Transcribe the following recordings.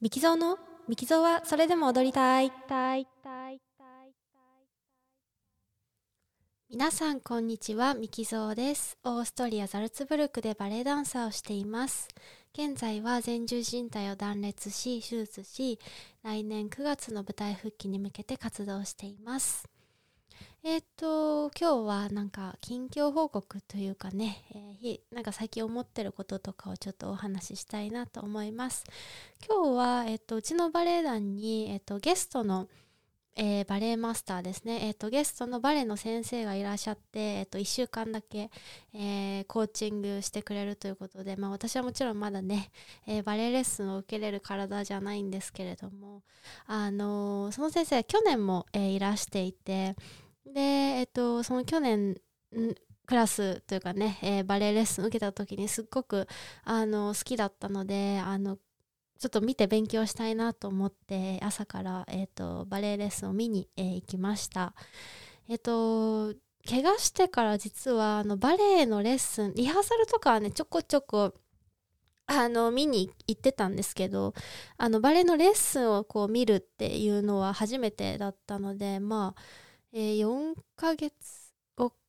ミキゾーの？ミキゾーはそれでも踊りたい。皆さんこんにちは、ミキゾーです。オーストリア・ザルツブルクでバレエダンサーをしています。現在は前十字靭帯を断裂し、手術し、来年9月の舞台復帰に向けて活動しています。えっ、と、今日はなんか近況報告というかね、えーなんか最近思ってることとかをちょっとお話ししたいなと思います。今日は、えっと、うちのバレエ団に、えっと、ゲストの、えーバレエマスターですね、えっと、ゲストのバレエの先生がいらっしゃって、えっと、1週間だけ、えーコーチングしてくれるということで、まあ、私はもちろんまだね、えーバレエレッスンを受けれる体じゃないんですけれども、あのーその先生去年も、えいらしていてで、えっと、その去年んクラスというかね、えバレエレッスン受けた時にすっごくあの好きだったのであのちょっと見て勉強したいなと思って朝から、えー、とバレエレッスンを見に、えー行きました。えっ、と怪我してから実はあのバレエのレッスンリハーサルとかはねちょこちょこあの見に行ってたんですけどあのバレエのレッスンをこう見るっていうのは初めてだったのでまあ、えー4ヶ月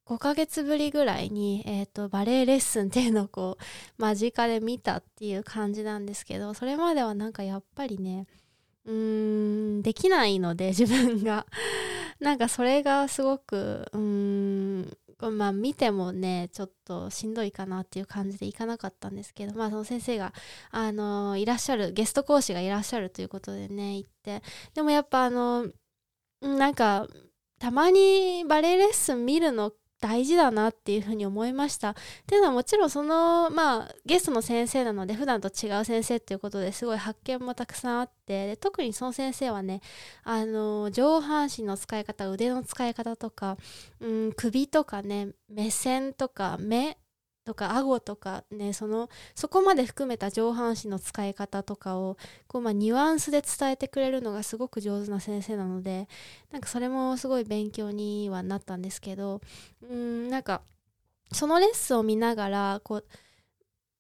5, ヶ月ぶりぐらいに、えー、とバレエレッスンっていうのをこう 間近で見たっていう感じなんですけどそれまではなんかやっぱりねうーんできないので 自分が。なんかそれがすごくうーんまあ見てもねちょっとしんどいかなっていう感じでいかなかったんですけどまあその先生があのいらっしゃるゲスト講師がいらっしゃるということでね行って。でもやっぱあのなんかたまにバレエレッスン見るの大事だなっていうふうに思いました。っていうのはもちろんそのまあゲストの先生なので普段と違う先生っていうことですごい発見もたくさんあってで特にその先生はねあの上半身の使い方腕の使い方とか、うん、首とかね目線とか目とか顎とかねそのそこまで含めた上半身の使い方とかをこう、まあ、ニュアンスで伝えてくれるのがすごく上手な先生なのでなんかそれもすごい勉強にはなったんですけどうんなんかそのレッスンを見ながらこう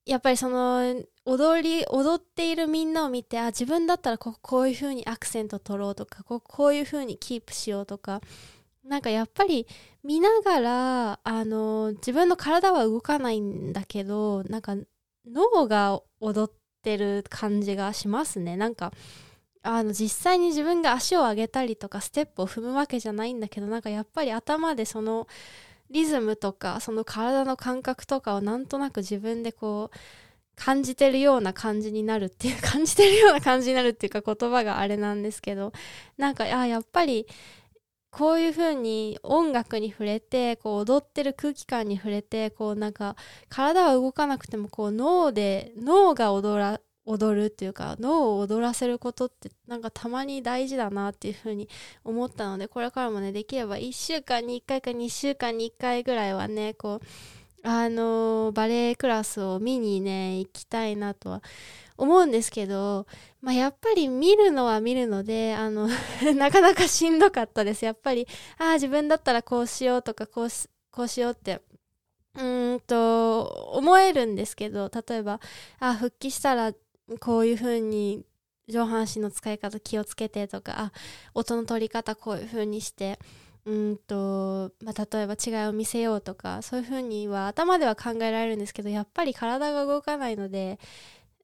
やっぱりその踊り踊っているみんなを見てあ自分だったらここういう風にアクセント取ろうとかこうこういう風にキープしようとかなんかやっぱり見ながらあの自分の体は動かないんだけどなんか脳が踊ってる感じがしますね。なんかあの実際に自分が足を上げたりとかステップを踏むわけじゃないんだけどなんかやっぱり頭でそのリズムとかその体の感覚とかをなんとなく自分でこう感じてるような感じになるっていう 感じてるような感じになるっていうか言葉があれなんですけどなんかあやっぱりこういう風に音楽に触れてこう踊ってる空気感に触れてこうなんか体は動かなくてもこう脳で脳が踊ら踊るっていうか脳を踊らせることってなんかたまに大事だなっていう風に思ったのでこれからもねできれば1週間に1回か2週間に1回ぐらいはねこうあのバレエクラスを見にね行きたいなとは思うんですけど、まあ、やっぱり見るのは見るのであの なかなかしんどかったです。やっぱりああ自分だったらこうしようとかこうしこうしようってうんと思えるんですけど例えばあ復帰したらこういう風に上半身の使い方気をつけてとか音の取り方こういう風にしてうんと、まあ、例えば違いを見せようとかそういう風には頭では考えられるんですけどやっぱり体が動かないので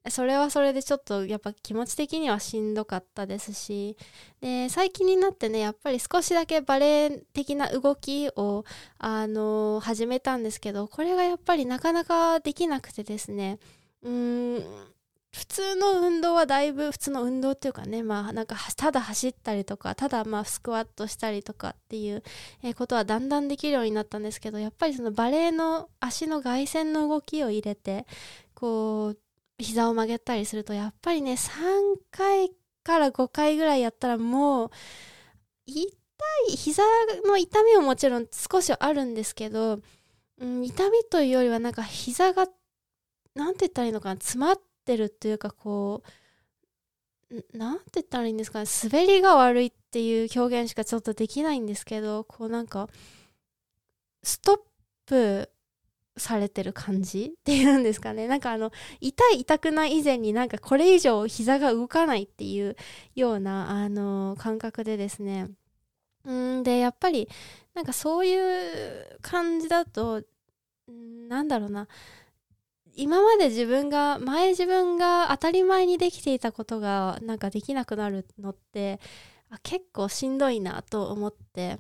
それはそれでちょっとやっぱ気持ち的にはしんどかったですしで最近になってねやっぱり少しだけバレエ的な動きを、あの始めたんですけどこれがやっぱりなかなかできなくてですね。うん普通の運動はだいぶ普通の運動っていうかねまあなんかただ走ったりとかただまあスクワットしたりとかっていうことはだんだんできるようになったんですけどやっぱりそのバレエの足の外旋の動きを入れてこう膝を曲げたりするとやっぱりね3回から5回ぐらいやったらもう痛い膝の痛みももちろん少しあるんですけど、うん、痛みというよりはなんか膝がなんて言ったらいいのかな詰まってるっていうかこうんなんて言ったらいいんですかね滑りが悪いっていう表現しかちょっとできないんですけどこうなんかストップされてる感じっていうんですかね。なんかあの痛い痛くない以前になんかこれ以上膝が動かないっていうようなあの感覚でですね。んでやっぱりなんかそういう感じだとなんだろうな。今まで自分が前自分が当たり前にできていたことがなんかできなくなるのって結構しんどいなと思って。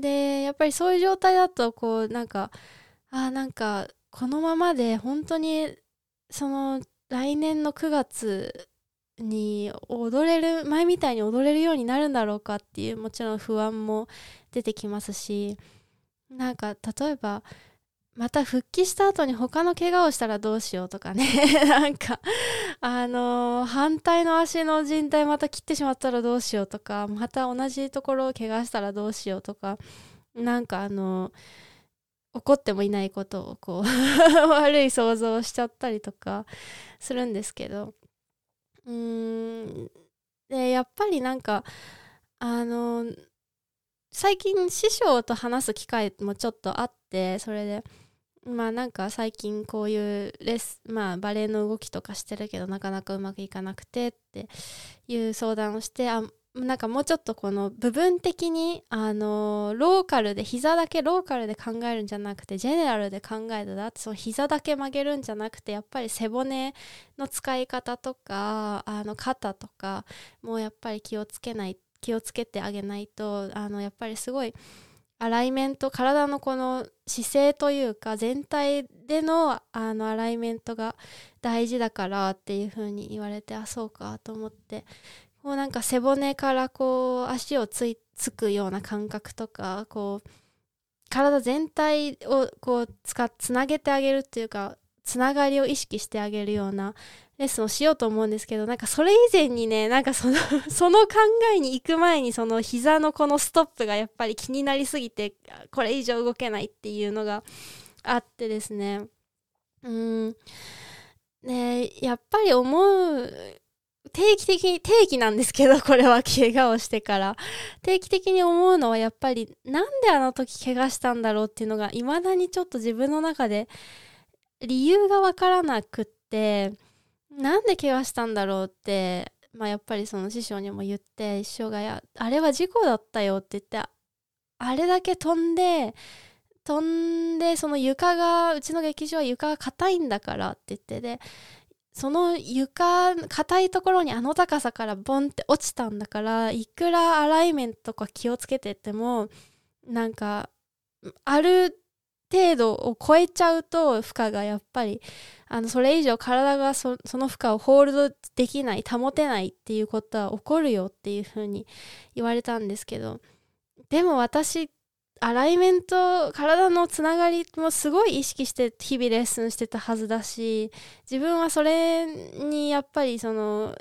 でやっぱりそういう状態だとこうなんかあなんかこのままで本当にその来年の9月に踊れる前みたいに踊れるようになるんだろうかっていうもちろん不安も出てきますしなんか例えばまた復帰した後に他の怪我をしたらどうしようとかね。なんかあのー、反対の足の靭帯また切ってしまったらどうしようとかまた同じところを怪我したらどうしようとかなんかあのー、怒ってもいないことをこう 悪い想像をしちゃったりとかするんですけど。うーん。でやっぱりなんかあの最近師匠と話す機会もちょっとあってそれでまあなんか最近こういうレスまあバレエの動きとかしてるけどなかなかうまくいかなくてっていう相談をしてあなんかもうちょっとこの部分的にあのローカルで膝だけローカルで考えるんじゃなくてジェネラルで考えたらその膝だけ曲げるんじゃなくてやっぱり背骨の使い方とかあの肩とかもうやっぱり気をつけない気をつけてあげないとあのやっぱりすごいアライメント体のこの姿勢というか全体でのあのアライメントが大事だからっていう風に言われてあそうかと思ってこうなんか背骨からこう足をついつくような感覚とかこう体全体をこう使つなげてあげるっていうかつながりを意識してあげるようなレッスンをしようと思うんですけど、なんかそれ以前にね、なんかその その考えに行く前にその膝のこのストップがやっぱり気になりすぎて、これ以上動けないっていうのがあってですね。うん。ねやっぱり思う、定期的に、定期なんですけど、これは怪我をしてから。定期的に思うのはやっぱり、なんであの時怪我したんだろうっていうのが、未だにちょっと自分の中で理由がわからなくって、なんで怪我したんだろうって、まあ、やっぱりその師匠にも言って師匠がや「あれは事故だったよ」って言ってあれだけ飛んで飛んでその床がうちの劇場は床が硬いんだからって言ってでその床硬いところにあの高さからボンって落ちたんだからいくらアライメントとか気をつけててもなんかある程度を超えちゃうと負荷がやっぱりあのそれ以上体がその負荷をホールドできない保てないっていうことは起こるよっていう風に言われたんですけどでも私アライメント体のつながりもすごい意識して日々レッスンしてたはずだし自分はそれにやっぱりその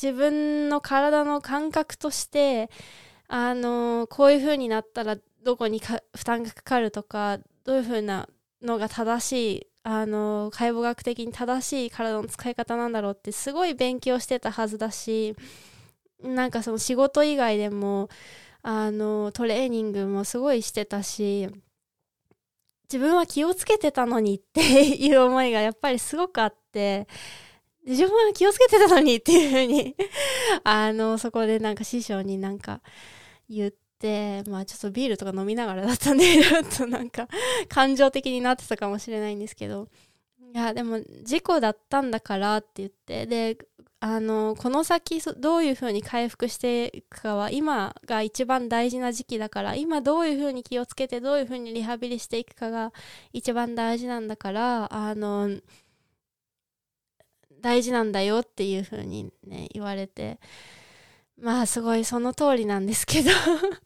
自分の体の感覚としてあのこういう風になったらどこに負担がかかるとかどういう風なのが正しいあの解剖学的に正しい体の使い方なんだろうってすごい勉強してたはずだしなんかその仕事以外でもあのトレーニングもすごいしてたし自分は気をつけてたのにっていう思いがやっぱりすごくあって自分は気をつけてたのにっていうふうに あのそこでなんか師匠になんか言ってて、まあちょっとビールとか飲みながらだったんで、ちょっとなんか感情的になってたかもしれないんですけど、いや、でも事故だったんだからって言って、で、あの、この先どういう風に回復していくかは今が一番大事な時期だから、今どういう風に気をつけてどういう風にリハビリしていくかが一番大事なんだから、あの、大事なんだよっていう風にね、言われて、まあすごいその通りなんですけど。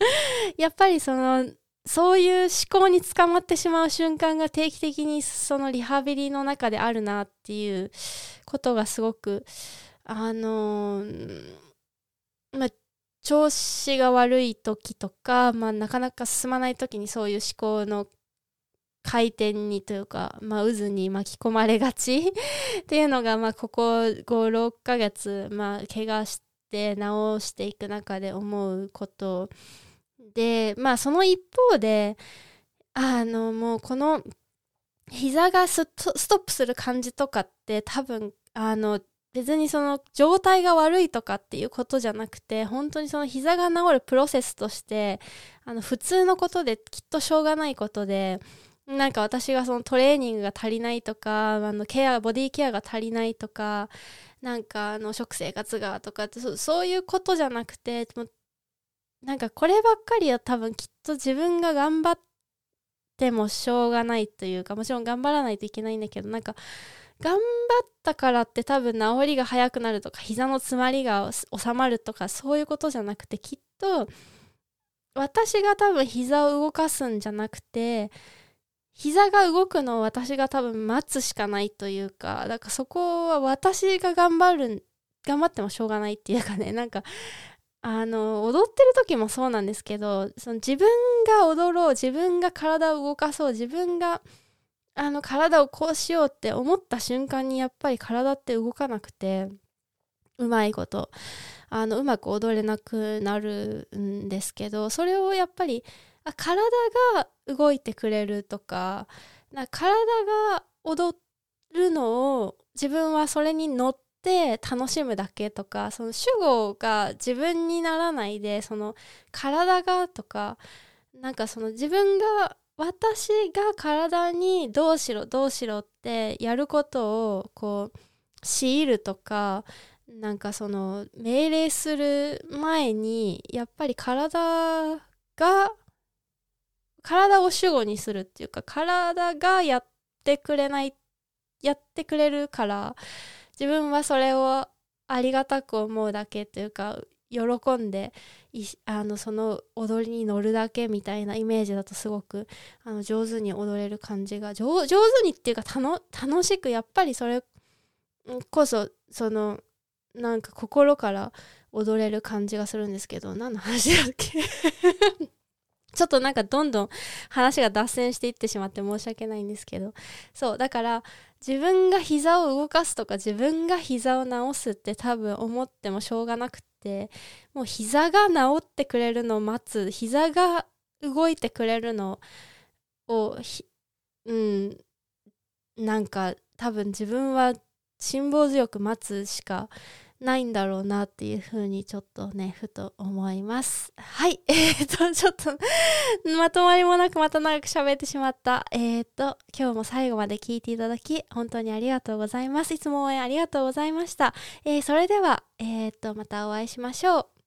やっぱりそのそういう思考に捕まってしまう瞬間が定期的にそのリハビリの中であるなっていうことがすごくあの、まあ調子が悪い時とか、まあ、なかなか進まない時にそういう思考の回転にというか、まあ、渦に巻き込まれがち っていうのが、まあ、ここ5、6ヶ月、まあ、怪我してって直していく中で思うことでまあその一方であのもうこの膝がストップする感じとかって多分あの別にその状態が悪いとかっていうことじゃなくて本当にその膝が治るプロセスとしてあの普通のことできっとしょうがないことでなんか私がそのトレーニングが足りないとかあのケアボディケアが足りないとかなんかあの食生活がとかってそういうことじゃなくてもなんかこればっかりは多分きっと自分が頑張ってもしょうがないというかもちろん頑張らないといけないんだけどなんか頑張ったからって多分治りが早くなるとか膝の詰まりが収まるとかそういうことじゃなくてきっと私が多分膝を動かすんじゃなくて膝が動くのを私が多分待つしかないというかだからそこは私が頑張る頑張ってもしょうがないっていうかねなんかあの踊ってる時もそうなんですけどその自分が踊ろう自分が体を動かそう自分があの体をこうしようって思った瞬間にやっぱり体って動かなくてうまいことあのうまく踊れなくなるんですけどそれをやっぱりあ体が動いてくれるとかな体が踊るのを自分はそれに乗って楽しむだけとかその主語が自分にならないでその体がとかなんかその自分が私が体にどうしろどうしろってやることをこう強いるとかなんかその命令する前にやっぱり体が体を主語にするっていうか体がやってくれないやってくれるから自分はそれをありがたく思うだけっていうか喜んであのその踊りに乗るだけみたいなイメージだとすごくあの上手に踊れる感じが上手にっていうか楽しくやっぱりそれこそそのなんか心から踊れる感じがするんですけど何の話だっけ？ちょっとなんかどんどん話が脱線していってしまって申し訳ないんですけど。そうだから自分が膝を動かすとか自分が膝を治すって多分思ってもしょうがなくってもう膝が治ってくれるのを待つ。膝が動いてくれるのをうんなんか多分自分は辛抱強く待つしかないんだろうなっていうふうにちょっとねふと思います。はい。えー、っとちょっとまとまりもなくまた長く喋ってしまった。えー、っと今日も最後まで聞いていただき本当にありがとうございます。いつも応援ありがとうございました、えー、それではえっとまたお会いしましょう。